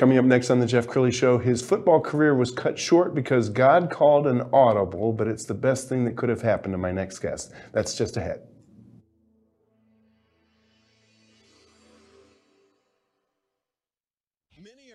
Coming up next on the Jeff Crilley Show, his football career was cut short because God called an audible, but it's the best thing that could have happened to my next guest. That's just ahead.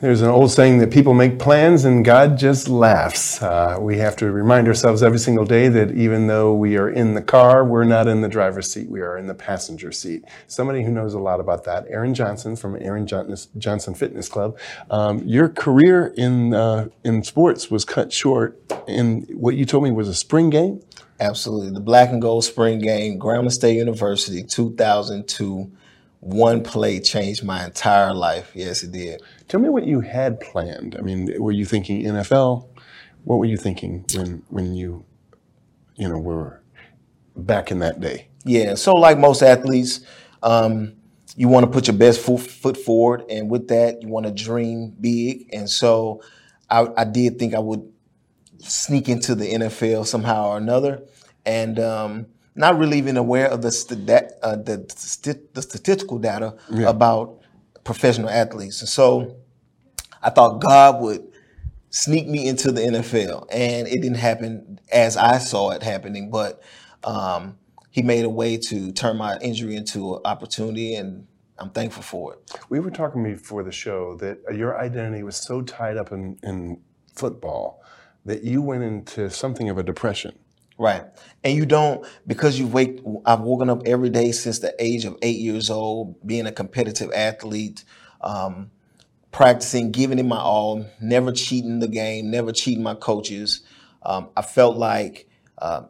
There's an old saying that people make plans and God just laughs. Uh, we have to remind ourselves every single day that even though we are in the car, we're not in the driver's seat, we are in the passenger seat. Somebody who knows a lot about that, Aaron Johnson from Aaron Johnson Fitness Club. Um, your career in, uh, in sports was cut short in what you told me was a spring game? Absolutely. The black and gold spring game, Grambling State University, 2002 one play changed my entire life. Yes, it did. Tell me what you had planned. I mean, were you thinking NFL? What were you thinking when when you, you know, were back in that day? Yeah. So, like most athletes, um, you want to put your best foot forward, and with that, you want to dream big. And so, I, I did think I would sneak into the NFL somehow or another, and um, not really even aware of the st- uh, the, st- the, statistical data yeah. about professional athletes. And so I thought God would sneak me into the NFL, and it didn't happen as I saw it happening. But um, He made a way to turn my injury into an opportunity, and I'm thankful for it. We were talking before the show that your identity was so tied up in, in football that you went into something of a depression. Right. And you don't, because you wake, I've woken up every day since the age of eight years old, being a competitive athlete, um, practicing, giving it my all, never cheating the game, never cheating my coaches. Um, I felt like uh,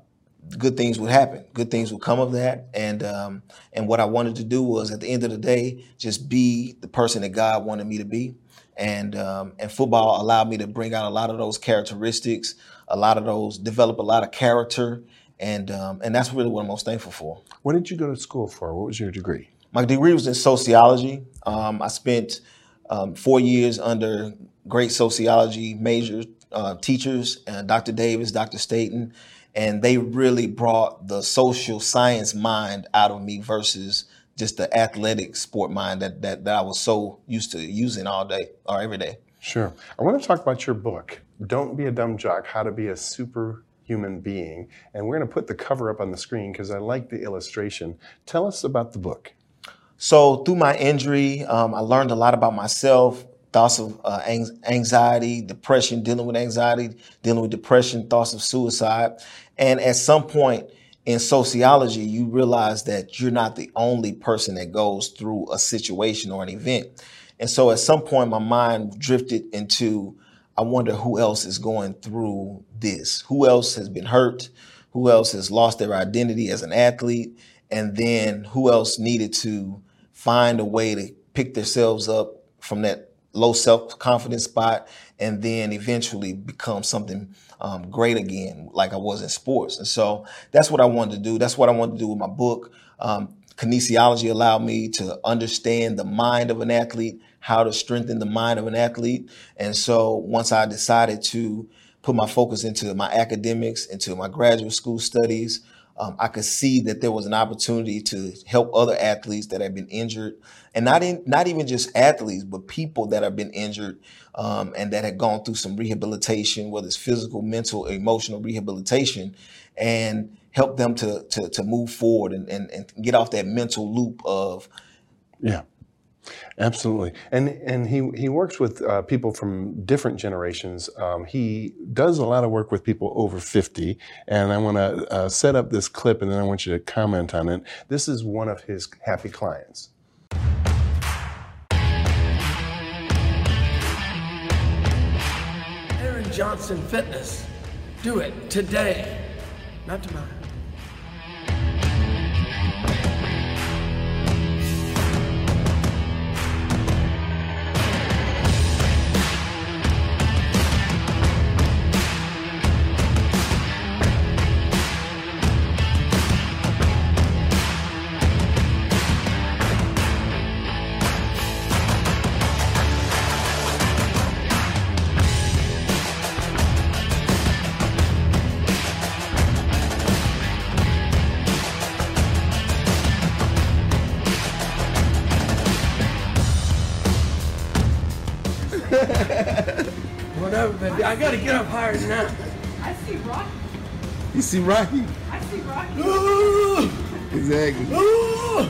good things would happen, good things would come of that. And, um, and what I wanted to do was at the end of the day, just be the person that God wanted me to be. And, um, and football allowed me to bring out a lot of those characteristics a lot of those, develop a lot of character, and um, and that's really what I'm most thankful for. What did you go to school for? What was your degree? My degree was in sociology. Um, I spent um, four years under great sociology major uh, teachers, uh, Dr. Davis, Dr. Staten, and they really brought the social science mind out of me versus just the athletic sport mind that, that, that I was so used to using all day or every day. Sure. I want to talk about your book. Don't Be a Dumb Jock How to Be a Superhuman Being. And we're going to put the cover up on the screen because I like the illustration. Tell us about the book. So, through my injury, um, I learned a lot about myself, thoughts of uh, anxiety, depression, dealing with anxiety, dealing with depression, thoughts of suicide. And at some point in sociology, you realize that you're not the only person that goes through a situation or an event. And so at some point, my mind drifted into I wonder who else is going through this. Who else has been hurt? Who else has lost their identity as an athlete? And then who else needed to find a way to pick themselves up from that low self confidence spot and then eventually become something um, great again, like I was in sports. And so that's what I wanted to do. That's what I wanted to do with my book. Um, kinesiology allowed me to understand the mind of an athlete, how to strengthen the mind of an athlete. And so once I decided to put my focus into my academics, into my graduate school studies, um, I could see that there was an opportunity to help other athletes that had been injured, and not in, not even just athletes, but people that have been injured um, and that had gone through some rehabilitation, whether it's physical, mental, emotional rehabilitation, and help them to to, to move forward and, and, and get off that mental loop of yeah Absolutely, and and he he works with uh, people from different generations. Um, he does a lot of work with people over fifty, and I want to uh, set up this clip, and then I want you to comment on it. This is one of his happy clients. Aaron Johnson Fitness. Do it today, not tomorrow. Whatever, baby. I gotta get up higher than that. I see Rocky. You see Rocky? I see Rocky. Ooh, Exactly. ooh.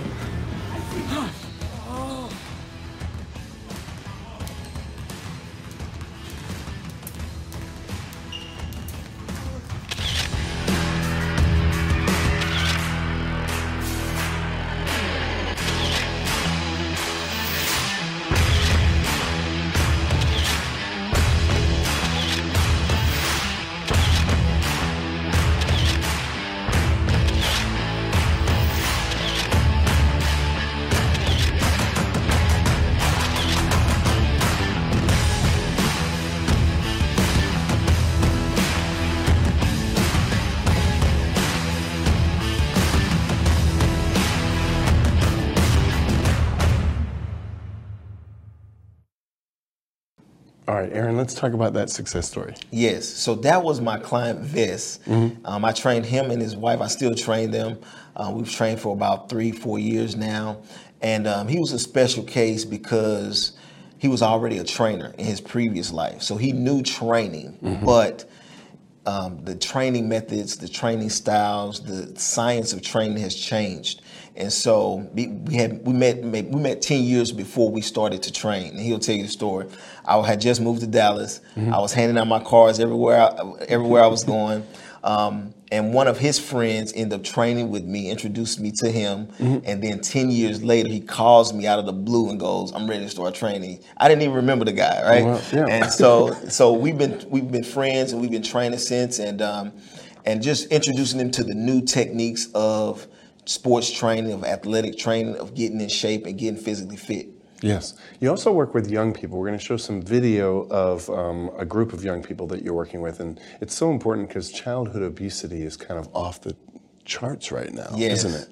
All right, Aaron. Let's talk about that success story. Yes. So that was my client Vis. Um, I trained him and his wife. I still train them. Uh, we've trained for about three, four years now. And um, he was a special case because he was already a trainer in his previous life. So he knew training, but um, the training methods, the training styles, the science of training has changed. And so we, we had we met we met ten years before we started to train. And he'll tell you the story. I had just moved to Dallas. I was handing out my cards everywhere I, everywhere I was going. Um, and one of his friends ended up training with me, introduced me to him, and then ten years later he calls me out of the blue and goes, "I'm ready to start training." I didn't even remember the guy, right? Well, yeah. And so so we've been we've been friends and we've been training since and um, and just introducing him to the new techniques of sports training, of athletic training, of getting in shape and getting physically fit. Yes. You also work with young people. We're going to show some video of um, a group of young people that you're working with, and it's so important because childhood obesity is kind of off the charts right now, Yes. isn't it?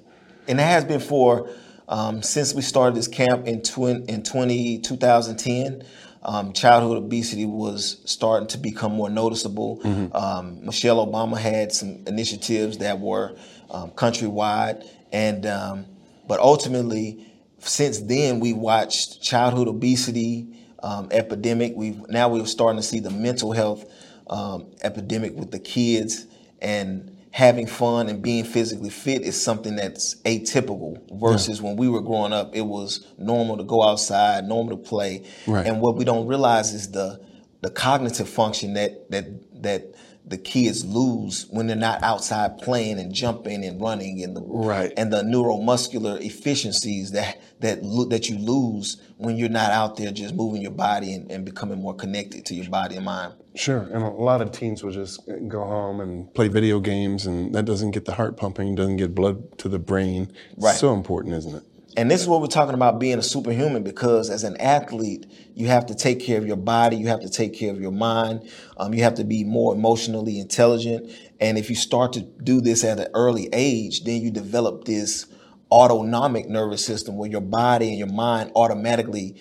And it has been for um, since we started this camp in, twin, in 20, 2010. Um, childhood obesity was starting to become more noticeable. Um, Michelle Obama had some initiatives that were um, countrywide, and um, but ultimately, since then we watched childhood obesity um, epidemic. We've now we're starting to see the mental health um, epidemic with the kids and having fun and being physically fit is something that's atypical versus when we were growing up it was normal to go outside normal to play Right. and what we don't realize is the the cognitive function that that that the kids lose when they're not outside playing and jumping and running and the Right. and the neuromuscular efficiencies that that lo- that you lose when you're not out there just moving your body and, and becoming more connected to your body and mind. Sure. And a lot of teens will just go home and play video games, and that doesn't get the heart pumping, doesn't get blood to the brain. Right. So important, isn't it? And this is what we're talking about being a superhuman because as an athlete, you have to take care of your body, you have to take care of your mind, um, you have to be more emotionally intelligent. And if you start to do this at an early age, then you develop this autonomic nervous system where your body and your mind automatically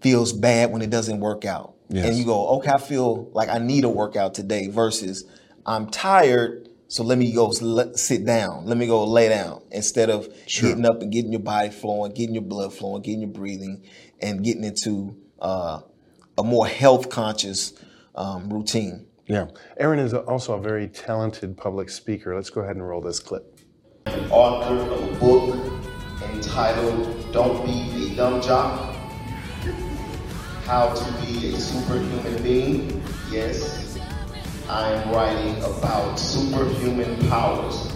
feels bad when it doesn't work out. Yes. And you go, okay, I feel like I need a workout today versus I'm tired, so let me go sit down. Let me go lay down instead of Sure. getting up and getting your body flowing, getting your blood flowing, getting your breathing, and getting into uh, a more health conscious um, routine. Yeah. Aaron is also a very talented public speaker. Let's go ahead and roll this clip. Author of a book entitled Don't Be a Dumb Jock. How to be a superhuman being? Yes. I am writing about superhuman powers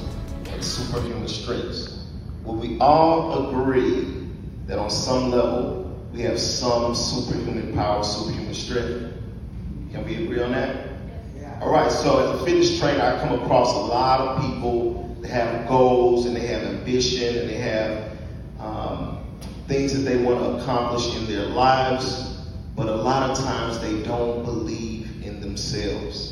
and superhuman strengths. Will we all agree that on some level we have some superhuman power, superhuman strength? Can we agree on that? All right, so as a fitness trainer, I come across a lot of people that have goals and they have ambition and they have um, things that they want to accomplish in their lives, but a lot of times they don't believe in themselves.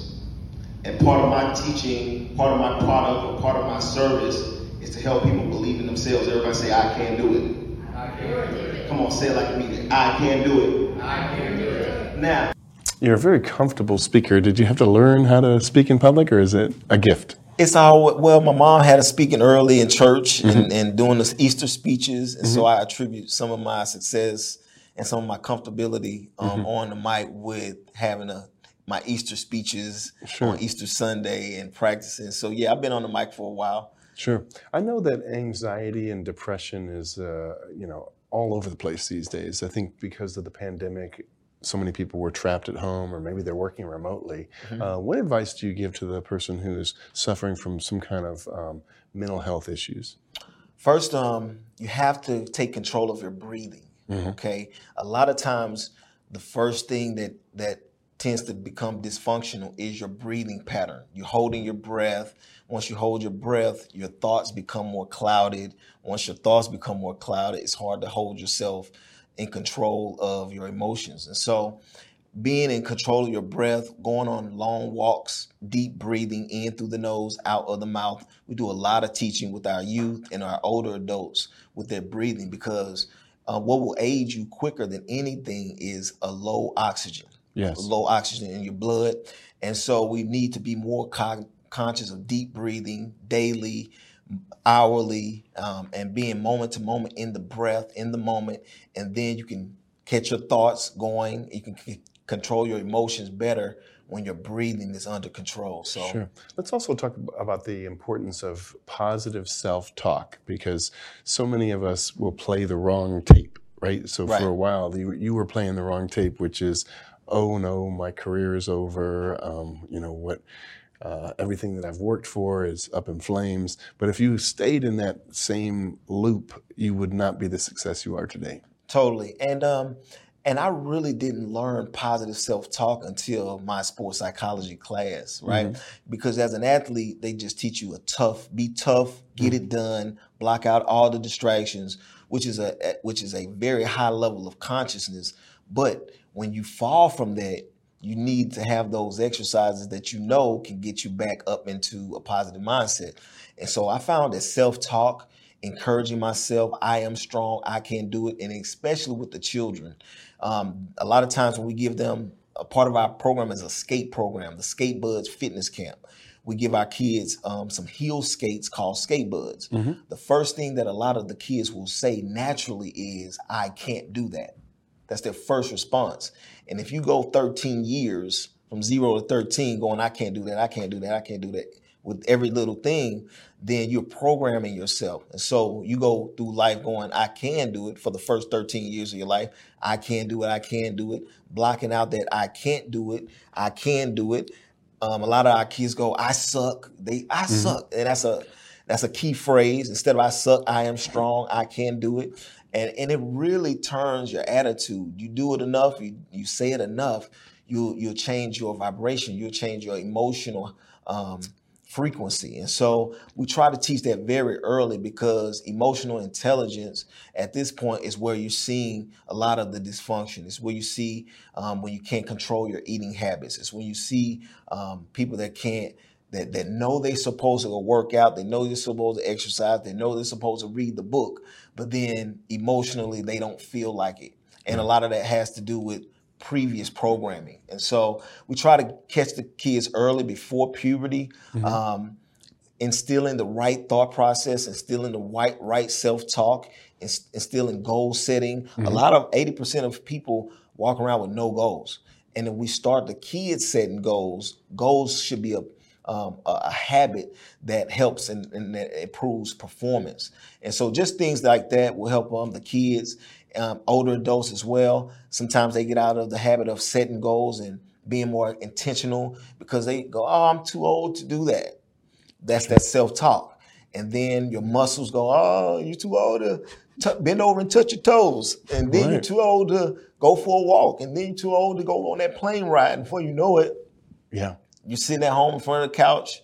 And part of my teaching, part of my product, or part of my service is to help people believe in themselves. Everybody say, I can do it. I can do it. Come on, say it like you mean it. I can do it. I can do it. Now, You're a very comfortable speaker. Did you have to learn how to speak in public, or is it a gift? It's all well. My mom had us speaking early in church and, mm-hmm. and doing the Easter speeches, and so mm-hmm. I attribute some of my success and some of my comfortability um, mm-hmm. on the mic with having a my Easter speeches on Easter Sunday and practicing. So yeah, I've been on the mic for a while. Sure. I know that anxiety and depression is, uh, you know, all over the place these days. I think because of the pandemic, so many people were trapped at home, or maybe they're working remotely. Uh, what advice do you give to the person who is suffering from some kind of um, mental health issues? First, um, you have to take control of your breathing. Okay, a lot of times, the first thing that that tends to become dysfunctional is your breathing pattern. You're holding your breath. Once you hold your breath, your thoughts become more clouded. Once your thoughts become more clouded, it's hard to hold yourself in control of your emotions. And so, being in control of your breath, going on long walks, deep breathing in through the nose, out of the mouth. We do a lot of teaching with our youth and our older adults with their breathing because uh, what will aid you quicker than anything is a low oxygen. Yes. Low oxygen in your blood. And so we need to be more cog- conscious of deep breathing daily, hourly, um, and being moment to moment in the breath, in the moment. And then you can catch your thoughts going. You can c- control your emotions better when your breathing is under control. So Sure. Let's also talk about the importance of positive self talk because so many of us will play the wrong tape, right? So Right. for a while, you, you were playing the wrong tape, which is, oh no, my career is over. Um, you know, what. Uh, everything that I've worked for is up in flames. But if you stayed in that same loop, you would not be the success you are today. Totally. And um and I really didn't learn positive self-talk until my sports psychology class, right? Because as an athlete, they just teach you a tough, be tough, get it done, block out all the distractions, which is a which is a very high level of consciousness. But when you fall from that, you need to have those exercises that you know can get you back up into a positive mindset. And so I found that self-talk encouraging myself. I am strong. I can do it. And especially with the children. Um, a lot of times when we give them a part of our program is a skate program, the Skate Buds Fitness Camp. We give our kids um, some heel skates called skate buds. The first thing that a lot of the kids will say naturally is, I can't do that. That's their first response. And if you go 13 years from zero to 13 going, I can't do that, I can't do that, I can't do that with every little thing, then you're programming yourself. And so you go through life going, I can do it for the first 13 years of your life. I can do it, I can do it. Blocking out that I can't do it, I can do it. Um, a lot of our kids go, I suck. They I suck. And that's a that's a key phrase. Instead of I suck, I am strong, I can do it. And and it really turns your attitude. You do it enough, you you say it enough, you you'll change your vibration, you'll change your emotional um, frequency. And so we try to teach that very early because emotional intelligence at this point is where you're seeing a lot of the dysfunction. It's where you see um, when you can't control your eating habits. It's when you see um, people that can't that, that know they're supposed to go work out, they know they're supposed to exercise, they know they're supposed to read the book, but then emotionally they don't feel like it. And a lot of that has to do with previous programming. And so we try to catch the kids early before puberty, um, instilling the right thought process, instilling the right right self-talk, instilling goal setting. A lot of 80% of people walk around with no goals. And if we start the kids setting goals, goals should be a um, a, a habit that helps and, and that improves performance. And so just things like that will help um, the kids. Um, older adults as well. Sometimes they get out of the habit of setting goals and being more intentional because they go, "Oh, I'm too old to do that." That's that self-talk, and then your muscles go, "Oh, you're too old to t- bend over and touch your toes," and then you're too old to go for a walk, and then you're too old to go on that plane ride. And before you know it, Yeah. you're sitting at home in front of the couch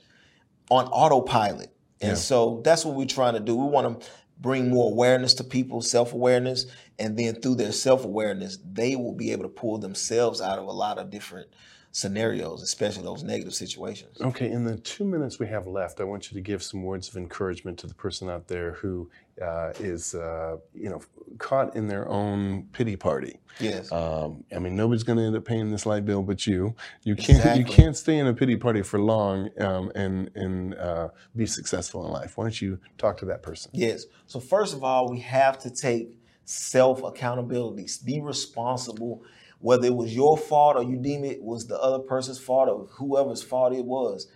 on autopilot. And Yeah. so that's what we're trying to do. We want to bring more awareness to people, self awareness, and then through their self awareness, they will be able to pull themselves out of a lot of different scenarios, especially those negative situations. Okay, in the two minutes we have left, I want you to give some words of encouragement to the person out there who uh, is, uh, you know, caught in their own pity party. Yes. Um, I mean, nobody's going to end up paying this light bill but you. You can't. You can't stay in a pity party for long um, and and uh, be successful in life. Why don't you talk to that person? Yes. So first of all, we have to take self accountability. Be responsible, whether it was your fault or you deem it was the other person's fault or whoever's fault it was.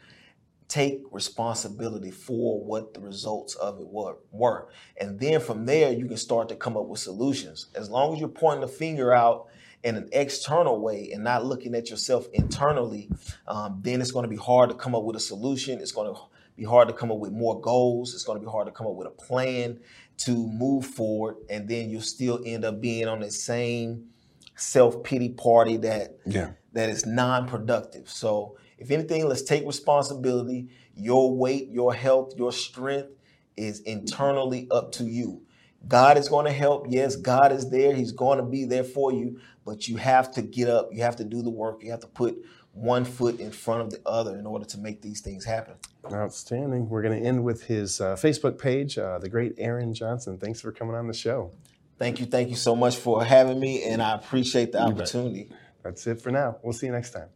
Take responsibility for what the results of it were, were. And then from there, you can start to come up with solutions. As long as you're pointing the finger out in an external way and not looking at yourself internally, um, then it's going to be hard to come up with a solution. It's going to be hard to come up with more goals. It's going to be hard to come up with a plan to move forward. And then you'll still end up being on the same self pity party that Yeah. that is non-productive. So if anything, let's take responsibility. Your weight, your health, your strength is internally up to you. God is going to help. Yes, God is there. He's going to be there for you, but you have to get up. You have to do the work. You have to put one foot in front of the other in order to make these things happen. Outstanding. We're going to end with his uh, Facebook page, uh, the great Aaron Johnson. Thanks for coming on the show. Thank you. Thank you so much for having me, and I appreciate the opportunity. That's it for now. We'll see you next time.